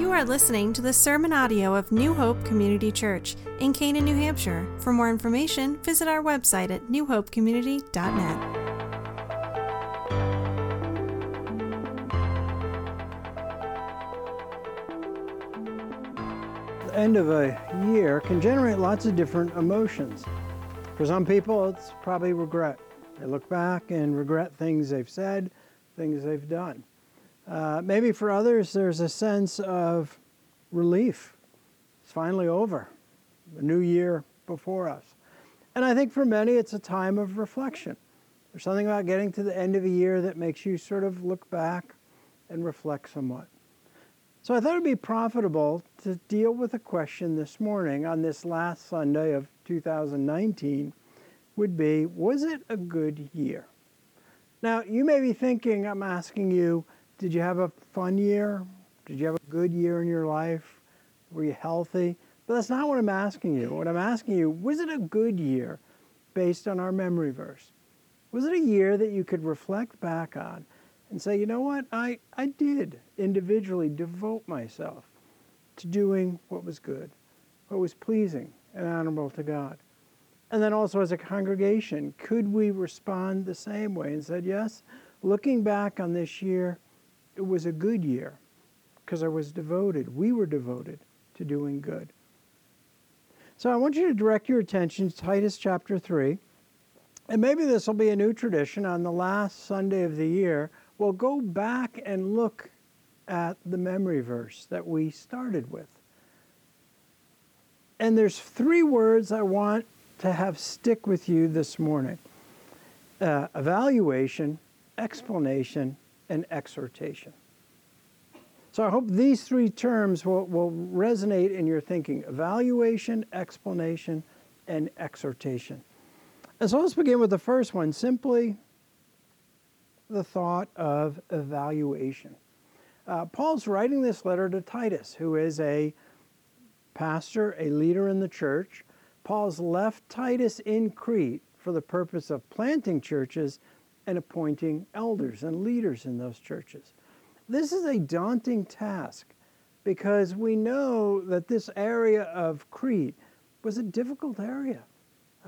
You are listening to the sermon audio of New Hope Community Church in Canaan, New Hampshire. For more information, visit our website at newhopecommunity.net. The end of a year can generate lots of different emotions. For some people, it's probably regret. They look back and regret things they've said, things they've done. Uh, maybe for others, there's a sense of relief. It's finally over, a new year before us. And I think for many, it's a time of reflection. There's something about getting to the end of a year that makes you sort of look back and reflect somewhat. So I thought it'd be profitable to deal with a question this morning on this last Sunday of 2019 would be, was it a good year? Now, you may be thinking, I'm asking you, did you have a fun year? Did you have a good year in your life? Were you healthy? But that's not what I'm asking you. What I'm asking you, was it a good year based on our memory verse? Was it a year that you could reflect back on and say, you know what, I, I did individually devote myself to doing what was good, what was pleasing and honorable to God? And then also as a congregation, could we respond the same way and said, yes, looking back on this year, it was a good year because I was devoted, we were devoted to doing good. So I want you to direct your attention to Titus chapter 3. And maybe this will be a new tradition on the last Sunday of the year. We'll go back and look at the memory verse that we started with. And there's three words I want to have stick with you this morning uh, evaluation, explanation, and exhortation. So I hope these three terms will, will resonate in your thinking evaluation, explanation, and exhortation. And so let's begin with the first one simply the thought of evaluation. Uh, Paul's writing this letter to Titus, who is a pastor, a leader in the church. Paul's left Titus in Crete for the purpose of planting churches and appointing elders and leaders in those churches. This is a daunting task because we know that this area of Crete was a difficult area.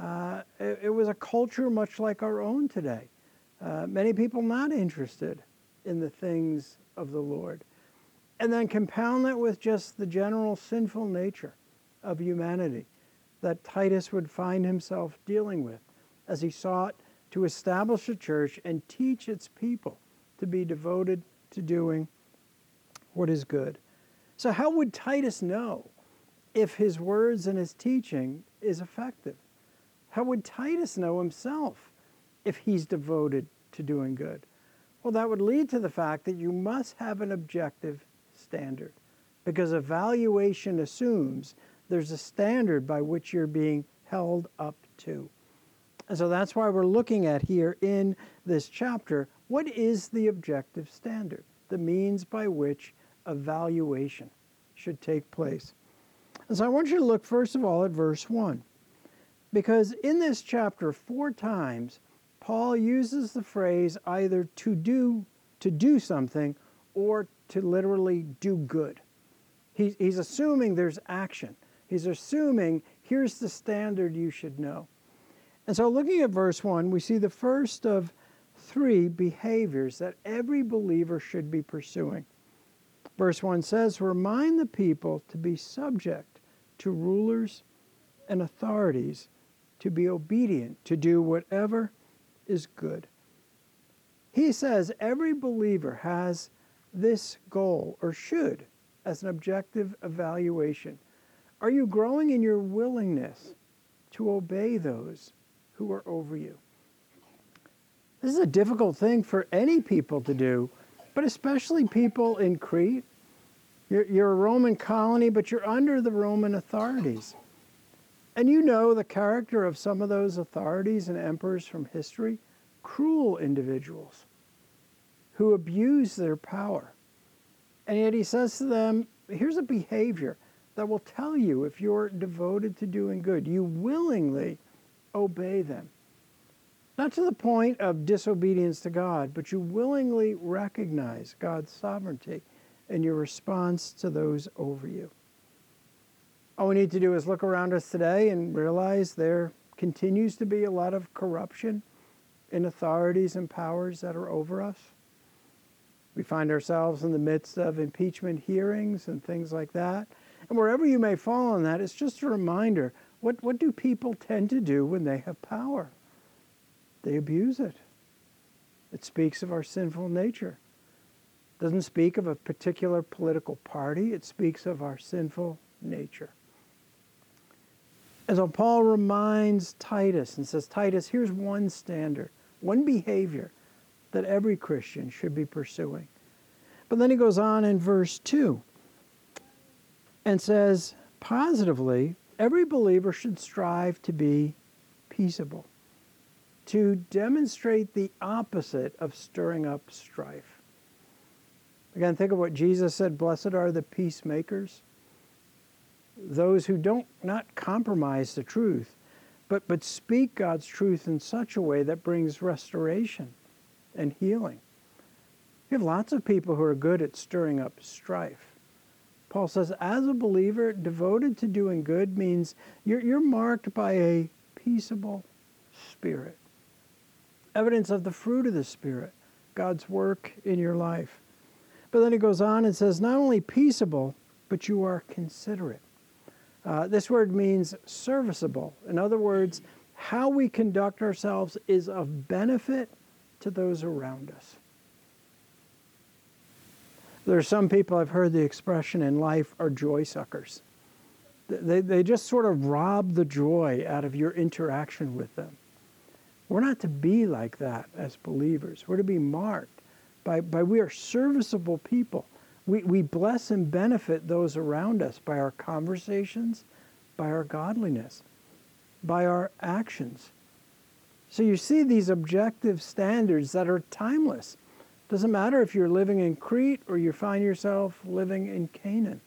Uh, it, it, was a culture much like our own today. Uh, many people not interested in the things of the Lord. And then compound that with just the general sinful nature of humanity that Titus would find himself dealing with as he sought to establish a church and teach its people to be devoted to doing what is good. So, how would Titus know if his words and his teaching is effective? How would Titus know himself if he's devoted to doing good? Well, that would lead to the fact that you must have an objective standard because evaluation assumes there's a standard by which you're being held up to. And so that's why we're looking at here in this chapter what is the objective standard, the means by which evaluation should take place. And so I want you to look first of all at verse 1. Because in this chapter, four times, Paul uses the phrase either to do, to do something or to literally do good. He, he's assuming there's action. He's assuming here's the standard you should know. And so, looking at verse 1, we see the first of three behaviors that every believer should be pursuing. Verse 1 says, Remind the people to be subject to rulers and authorities, to be obedient, to do whatever is good. He says every believer has this goal, or should, as an objective evaluation. Are you growing in your willingness to obey those who are over you. This is a difficult thing for any people to do, but especially people in Crete. You're, you're a Roman colony, but you're under the Roman authorities. And you know the character of some of those authorities and emperors from history cruel individuals who abuse their power. And yet he says to them, here's a behavior that will tell you if you're devoted to doing good. You willingly obey them. Not to the point of disobedience to God, but you willingly recognize God's sovereignty and your response to those over you. All we need to do is look around us today and realize there continues to be a lot of corruption in authorities and powers that are over us. We find ourselves in the midst of impeachment hearings and things like that. And wherever you may fall on that, it's just a reminder what, what do people tend to do when they have power? They abuse it. It speaks of our sinful nature. It doesn't speak of a particular political party, it speaks of our sinful nature. And so Paul reminds Titus and says, Titus, here's one standard, one behavior that every Christian should be pursuing. But then he goes on in verse 2 and says, positively, every believer should strive to be peaceable, to demonstrate the opposite of stirring up strife. Again, think of what Jesus said Blessed are the peacemakers, those who don't not compromise the truth, but, but speak God's truth in such a way that brings restoration and healing. You have lots of people who are good at stirring up strife. Paul says, as a believer, devoted to doing good means you're, you're marked by a peaceable spirit. Evidence of the fruit of the Spirit, God's work in your life. But then he goes on and says, not only peaceable, but you are considerate. Uh, this word means serviceable. In other words, how we conduct ourselves is of benefit to those around us. There are some people I've heard the expression in life are joy suckers. They, they just sort of rob the joy out of your interaction with them. We're not to be like that as believers. We're to be marked by, by we are serviceable people. We, we bless and benefit those around us by our conversations, by our godliness, by our actions. So you see these objective standards that are timeless. Doesn't matter if you're living in Crete or you find yourself living in Canaan.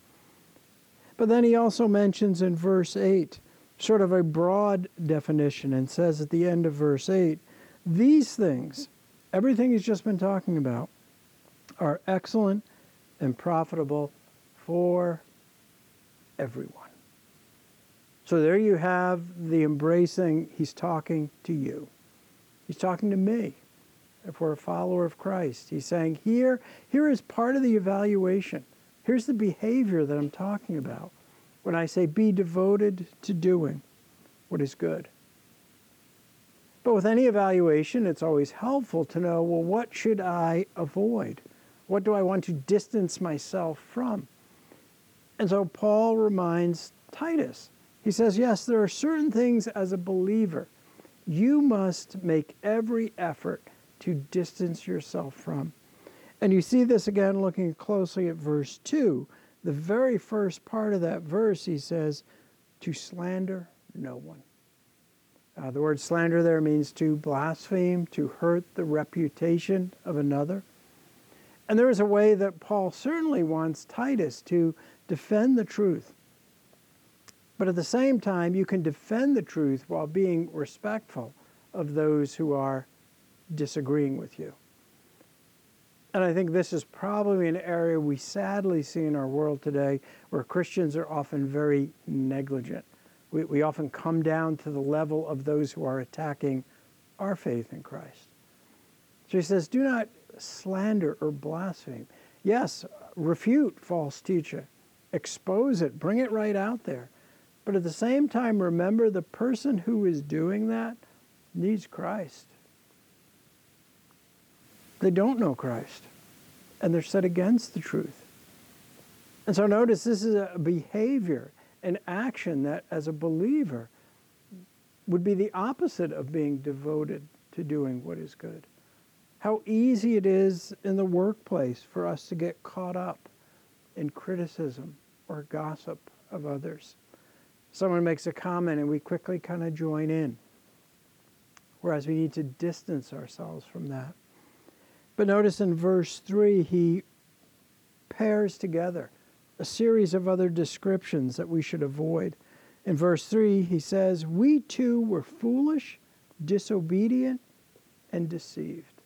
But then he also mentions in verse 8 sort of a broad definition and says at the end of verse 8, these things, everything he's just been talking about, are excellent and profitable for everyone. So there you have the embracing, he's talking to you. He's talking to me. If we're a follower of Christ, he's saying, here, here is part of the evaluation. Here's the behavior that I'm talking about when I say be devoted to doing what is good. But with any evaluation, it's always helpful to know well, what should I avoid? What do I want to distance myself from? And so Paul reminds Titus. He says, yes, there are certain things as a believer you must make every effort to distance yourself from. And you see this again looking closely at verse 2. The very first part of that verse, he says, to slander no one. Uh, the word slander there means to blaspheme, to hurt the reputation of another. And there is a way that Paul certainly wants Titus to defend the truth. But at the same time, you can defend the truth while being respectful of those who are disagreeing with you. And I think this is probably an area we sadly see in our world today where Christians are often very negligent. We, we often come down to the level of those who are attacking our faith in Christ. So he says, do not slander or blaspheme. Yes, refute false teaching, expose it, bring it right out there. But at the same time, remember the person who is doing that needs Christ. They don't know Christ, and they're set against the truth. And so notice this is a behavior, an action that, as a believer, would be the opposite of being devoted to doing what is good. How easy it is in the workplace for us to get caught up in criticism or gossip of others someone makes a comment and we quickly kind of join in. Whereas we need to distance ourselves from that. But notice in verse 3, he pairs together a series of other descriptions that we should avoid. In verse 3, he says, We too were foolish, disobedient, and deceived.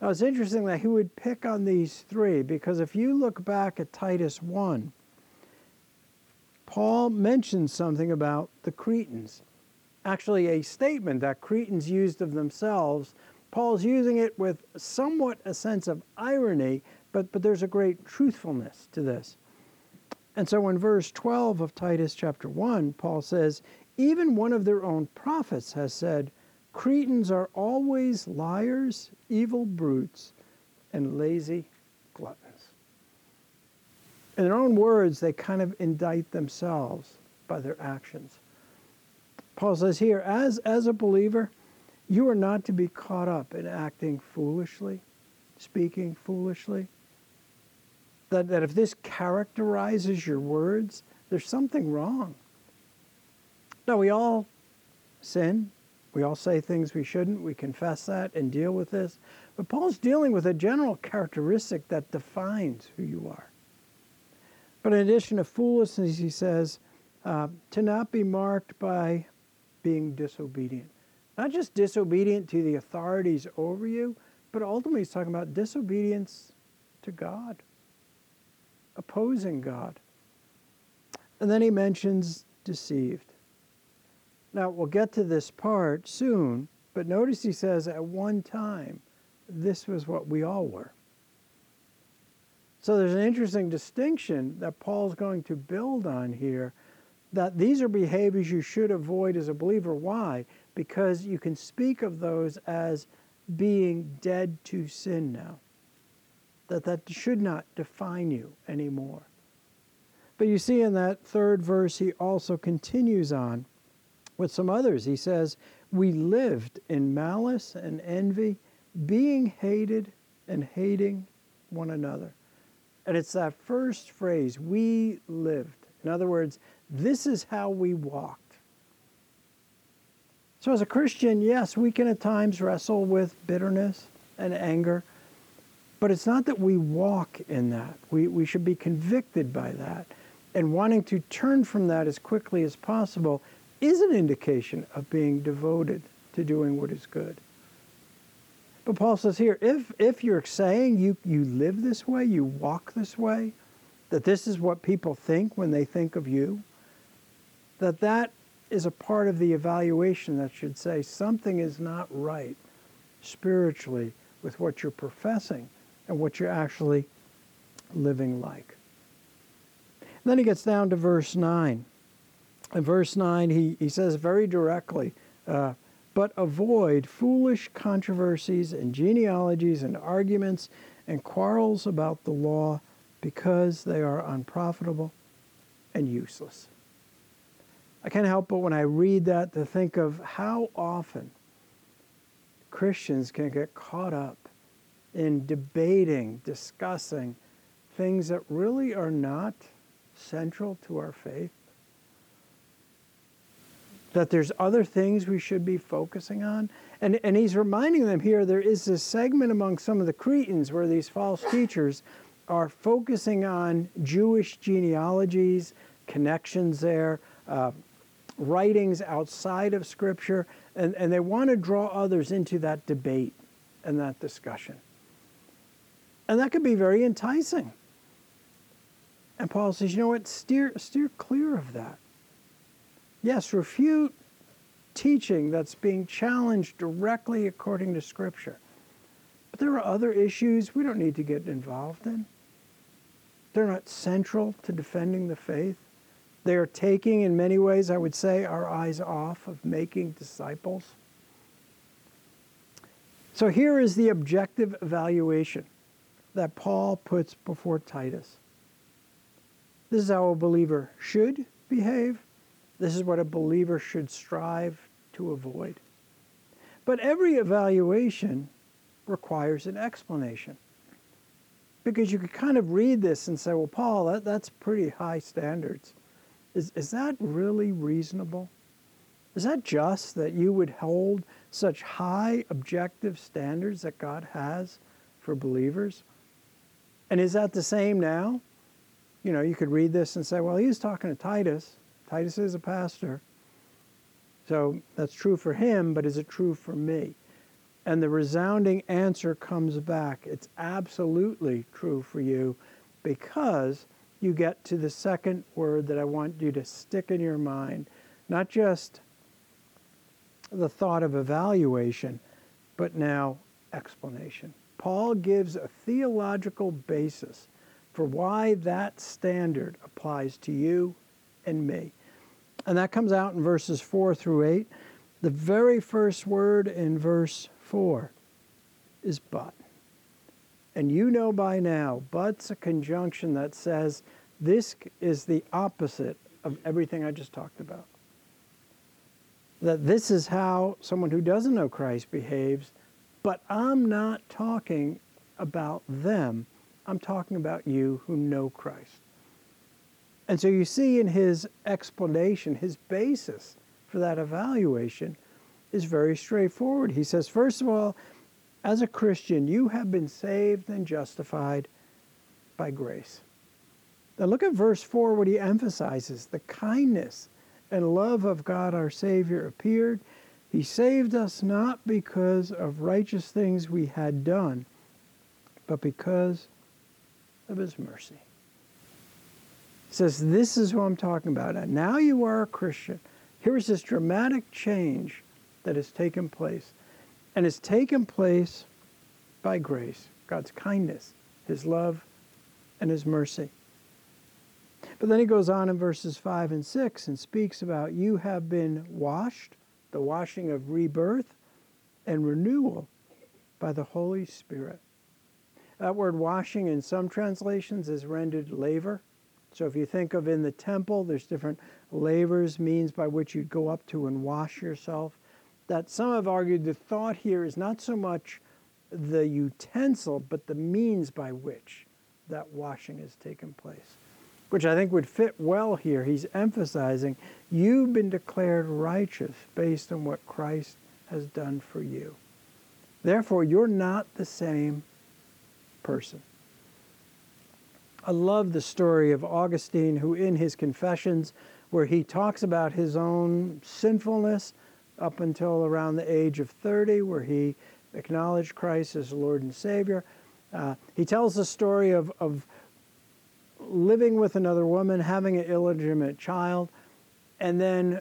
Now it's interesting that he would pick on these three because if you look back at Titus 1, Paul mentions something about the Cretans. Actually, a statement that Cretans used of themselves. Paul's using it with somewhat a sense of irony, but, but there's a great truthfulness to this. And so in verse 12 of Titus chapter 1, Paul says, Even one of their own prophets has said, Cretans are always liars, evil brutes, and lazy gluttons. In their own words, they kind of indict themselves by their actions. Paul says here, as, as a believer, you are not to be caught up in acting foolishly, speaking foolishly. That, that if this characterizes your words, there's something wrong. Now, we all sin. We all say things we shouldn't. We confess that and deal with this. But Paul's dealing with a general characteristic that defines who you are. But in addition to foolishness, he says, uh, to not be marked by being disobedient. Not just disobedient to the authorities over you, but ultimately he's talking about disobedience to God, opposing God. And then he mentions deceived. Now, we'll get to this part soon, but notice he says at one time, this was what we all were. So there's an interesting distinction that Paul's going to build on here that these are behaviors you should avoid as a believer. Why? Because you can speak of those as being dead to sin now. That that should not define you anymore. But you see in that third verse, he also continues on with some others. He says, We lived in malice and envy, being hated and hating one another. And it's that first phrase, we lived. In other words, this is how we walked. So, as a Christian, yes, we can at times wrestle with bitterness and anger, but it's not that we walk in that. We, we should be convicted by that. And wanting to turn from that as quickly as possible is an indication of being devoted to doing what is good. But Paul says here, if, if you're saying you, you live this way, you walk this way, that this is what people think when they think of you, that that is a part of the evaluation that should say something is not right spiritually with what you're professing and what you're actually living like. And then he gets down to verse 9. In verse 9, he, he says very directly, uh, but avoid foolish controversies and genealogies and arguments and quarrels about the law because they are unprofitable and useless. I can't help but when I read that to think of how often Christians can get caught up in debating, discussing things that really are not central to our faith that there's other things we should be focusing on. And, and he's reminding them here there is this segment among some of the Cretans where these false teachers are focusing on Jewish genealogies, connections there, uh, writings outside of Scripture, and, and they want to draw others into that debate and that discussion. And that could be very enticing. And Paul says, you know what, steer, steer clear of that. Yes, refute teaching that's being challenged directly according to Scripture. But there are other issues we don't need to get involved in. They're not central to defending the faith. They are taking, in many ways, I would say, our eyes off of making disciples. So here is the objective evaluation that Paul puts before Titus. This is how a believer should behave this is what a believer should strive to avoid. But every evaluation requires an explanation. Because you could kind of read this and say, well, Paul, that, that's pretty high standards. Is, is that really reasonable? Is that just that you would hold such high objective standards that God has for believers? And is that the same now? You know, you could read this and say, well, he was talking to Titus. Titus is a pastor. So that's true for him, but is it true for me? And the resounding answer comes back. It's absolutely true for you because you get to the second word that I want you to stick in your mind. Not just the thought of evaluation, but now explanation. Paul gives a theological basis for why that standard applies to you and me. And that comes out in verses 4 through 8. The very first word in verse 4 is but. And you know by now, but's a conjunction that says this is the opposite of everything I just talked about. That this is how someone who doesn't know Christ behaves, but I'm not talking about them. I'm talking about you who know Christ. And so you see in his explanation, his basis for that evaluation is very straightforward. He says, first of all, as a Christian, you have been saved and justified by grace. Now look at verse 4, what he emphasizes the kindness and love of God our Savior appeared. He saved us not because of righteous things we had done, but because of his mercy. He says, This is what I'm talking about. And now you are a Christian. Here's this dramatic change that has taken place. And it's taken place by grace, God's kindness, his love, and his mercy. But then he goes on in verses 5 and 6 and speaks about you have been washed, the washing of rebirth and renewal by the Holy Spirit. That word washing in some translations is rendered laver. So if you think of in the temple, there's different lavers, means by which you'd go up to and wash yourself. That some have argued the thought here is not so much the utensil, but the means by which that washing has taken place which I think would fit well here. He's emphasizing you've been declared righteous based on what Christ has done for you. Therefore, you're not the same person. I love the story of Augustine, who, in his Confessions, where he talks about his own sinfulness up until around the age of 30, where he acknowledged Christ as Lord and Savior. Uh, he tells the story of, of living with another woman, having an illegitimate child, and then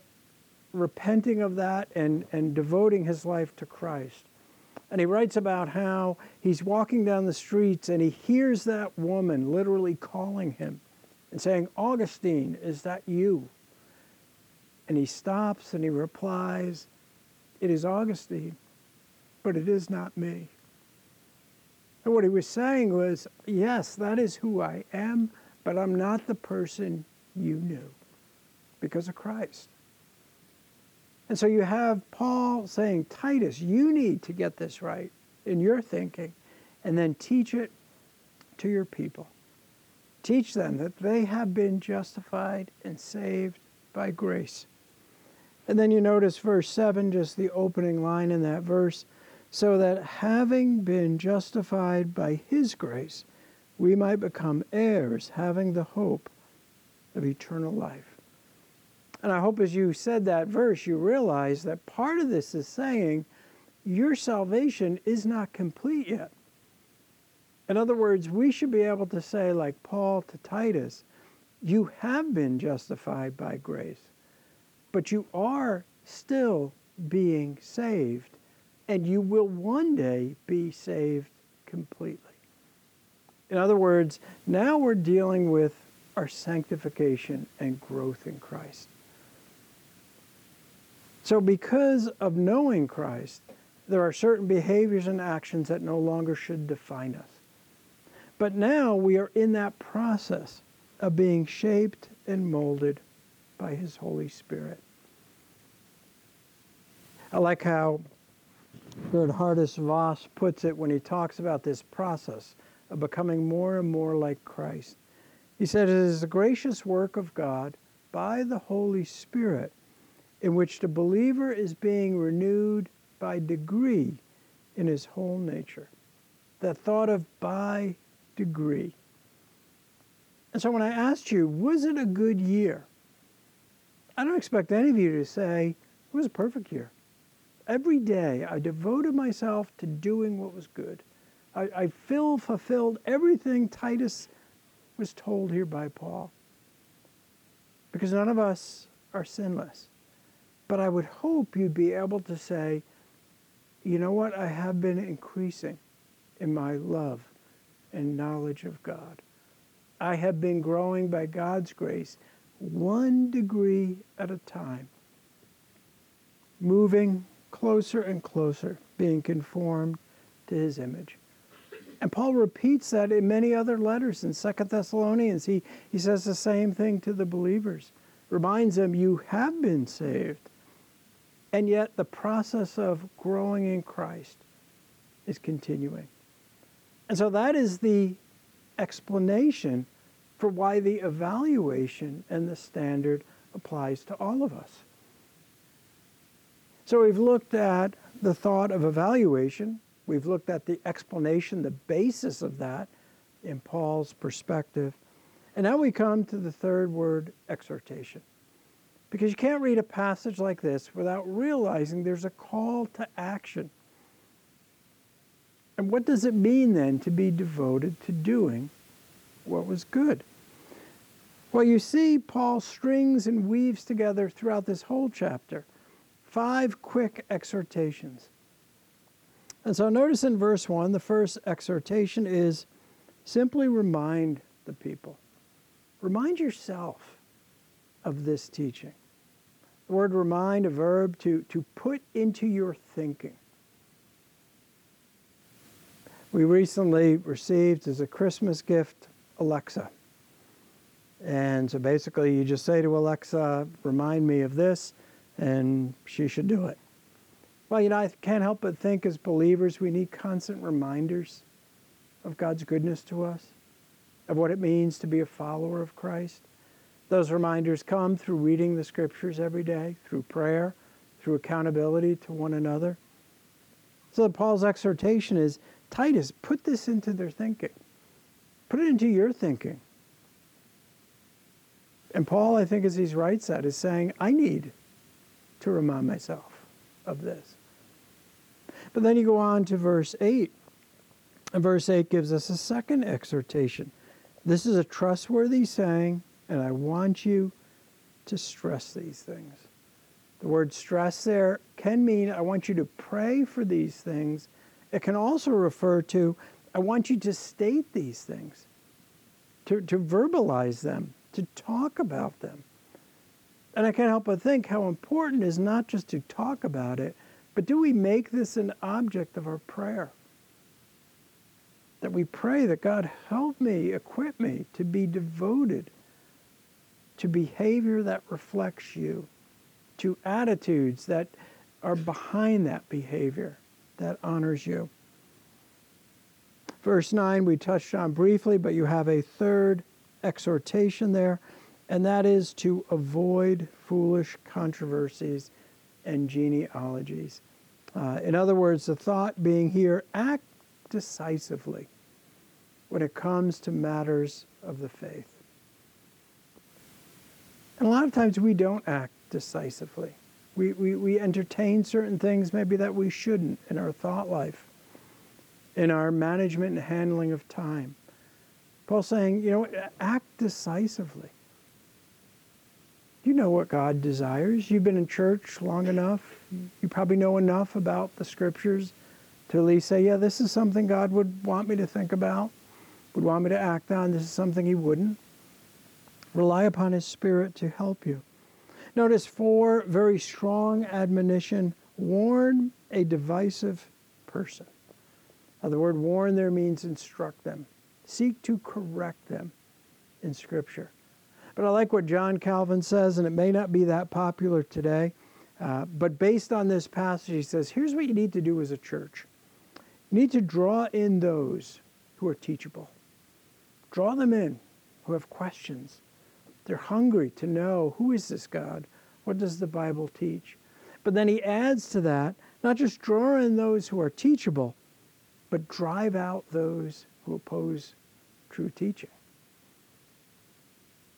repenting of that and, and devoting his life to Christ. And he writes about how he's walking down the streets and he hears that woman literally calling him and saying, Augustine, is that you? And he stops and he replies, It is Augustine, but it is not me. And what he was saying was, Yes, that is who I am but I'm not the person you knew because of Christ. And so you have Paul saying, Titus, you need to get this right in your thinking and then teach it to your people. Teach them that they have been justified and saved by grace. And then you notice verse 7, just the opening line in that verse, so that having been justified by his grace, we might become heirs, having the hope of eternal life. And I hope as you said that verse, you realize that part of this is saying your salvation is not complete yet. In other words, we should be able to say, like Paul to Titus, you have been justified by grace, but you are still being saved, and you will one day be saved completely. In other words, now we're dealing with our sanctification and growth in Christ. So, because of knowing Christ, there are certain behaviors and actions that no longer should define us. But now we are in that process of being shaped and molded by His Holy Spirit. I like how Geerhardus Vos puts it when he talks about this process of becoming more and more like Christ. He said, It is the gracious work of God by the Holy Spirit in which the believer is being renewed by degree in his whole nature. That thought of by degree. And so when I asked you, was it a good year? I don't expect any of you to say, it was a perfect year. Every day I devoted myself to doing what was good. I, I filled, fulfilled everything Titus was told here by Paul. Because none of us are sinless. But I would hope you'd be able to say, you know what? I have been increasing in my love and knowledge of God. I have been growing by God's grace one degree at a time, moving closer and closer, being conformed to his image. And Paul repeats that in many other letters. In Second Thessalonians, he, he says the same thing to the believers. Reminds them, you have been saved. And yet the process of growing in Christ is continuing. And so that is the explanation for why the evaluation and the standard applies to all of us. So we've looked at the thought of evaluation, we've looked at the explanation, the basis of that in Paul's perspective. And now we come to the third word, exhortation. Because you can't read a passage like this without realizing there's a call to action. And what does it mean then to be devoted to doing what was good? Well, you see, Paul strings and weaves together throughout this whole chapter five quick exhortations. And so notice in verse 1, the first exhortation is simply remind the people. Remind yourself of this teaching. The word remind, a verb to, to put into your thinking. We recently received as a Christmas gift Alexa. And so basically, you just say to Alexa, remind me of this, and she should do it. Well, you know, I can't help but think as believers, we need constant reminders of God's goodness to us, of what it means to be a follower of Christ. Those reminders come through reading the scriptures every day, through prayer, through accountability to one another. So Paul's exhortation is Titus, put this into their thinking. Put it into your thinking. And Paul, I think, as he writes that, is saying, I need to remind myself of this. But then you go on to verse 8. And verse 8 gives us a second exhortation. This is a trustworthy saying and I want you to stress these things. The word stress there can mean I want you to pray for these things. It can also refer to I want you to state these things, to, to verbalize them, to talk about them. And I can't help but think how important is not just to talk about it, but do we make this an object of our prayer? That we pray that God help me, equip me to be devoted to behavior that reflects you, to attitudes that are behind that behavior that honors you. Verse 9 we touched on briefly, but you have a third exhortation there, and that is to avoid foolish controversies and genealogies. Uh, in other words, the thought being here act decisively when it comes to matters of the faith. And a lot of times we don't act decisively. We, we, we entertain certain things maybe that we shouldn't in our thought life, in our management and handling of time. Paul's saying, you know, act decisively. You know what God desires. You've been in church long enough. You probably know enough about the scriptures to at least say, yeah, this is something God would want me to think about, would want me to act on. This is something he wouldn't. Rely upon His Spirit to help you. Notice four very strong admonition warn a divisive person. Now, the word warn there means instruct them, seek to correct them in Scripture. But I like what John Calvin says, and it may not be that popular today, uh, but based on this passage, he says here's what you need to do as a church you need to draw in those who are teachable, draw them in who have questions, they're hungry to know who is this God? What does the Bible teach? But then he adds to that, not just draw in those who are teachable, but drive out those who oppose true teaching.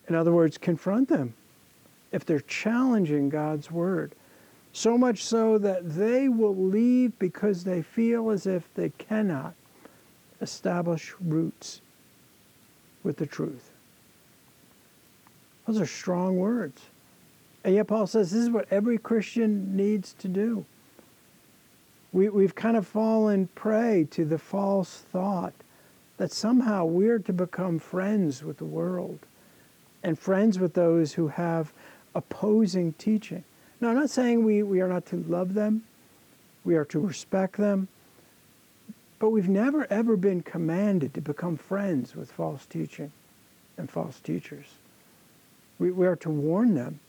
In other words, confront them if they're challenging God's word. So much so that they will leave because they feel as if they cannot establish roots with the truth. Those are strong words. And yet Paul says this is what every Christian needs to do. We, we've kind of fallen prey to the false thought that somehow we're to become friends with the world and friends with those who have opposing teaching. Now, I'm not saying we, we are not to love them, we are to respect them, but we've never ever been commanded to become friends with false teaching and false teachers. We, we are to warn them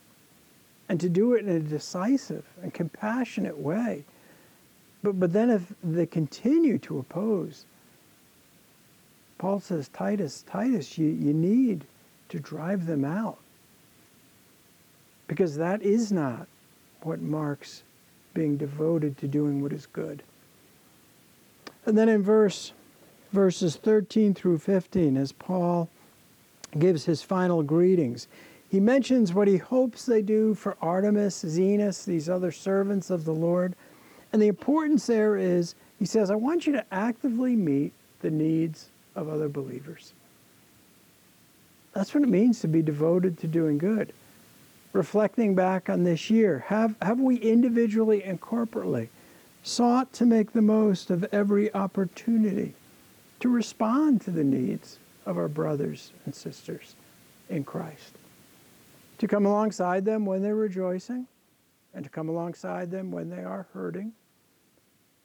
and to do it in a decisive and compassionate way. But, but then if they continue to oppose, Paul says, Titus, Titus, you, you need to drive them out. Because that is not what marks being devoted to doing what is good. And then in verse verses 13 through 15, as Paul gives his final greetings, he mentions what he hopes they do for Artemas, Zenas, these other servants of the Lord. And the importance there is, he says, I want you to actively meet the needs of other believers. That's what it means to be devoted to doing good. Reflecting back on this year, have, have we individually and corporately sought to make the most of every opportunity to respond to the needs of our brothers and sisters in Christ? to come alongside them when they're rejoicing, and to come alongside them when they are hurting,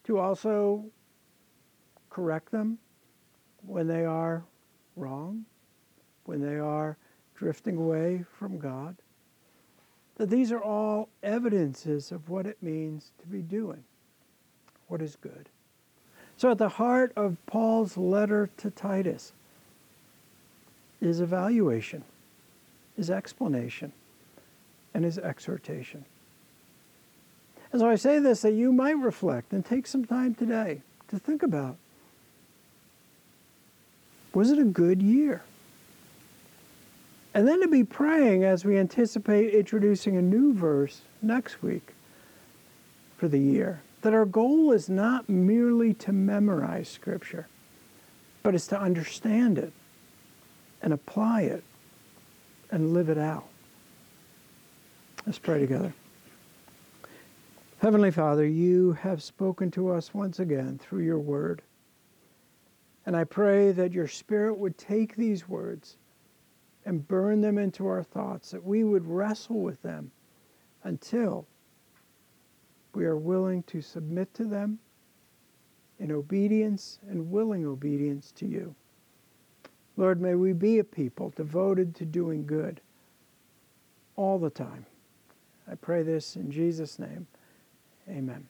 to also correct them when they are wrong, when they are drifting away from God. That these are all evidences of what it means to be doing what is good. So, at the heart of Paul's letter to Titus is evaluation is explanation and is exhortation. And so I say this that you might reflect and take some time today to think about was it a good year? And then to be praying as we anticipate introducing a new verse next week for the year. That our goal is not merely to memorize Scripture, but is to understand it and apply it and live it out. Let's pray together. Heavenly Father, you have spoken to us once again through your word. And I pray that your Spirit would take these words and burn them into our thoughts, that we would wrestle with them until we are willing to submit to them in obedience and willing obedience to you. Lord, may we be a people devoted to doing good all the time. I pray this in Jesus' name. Amen.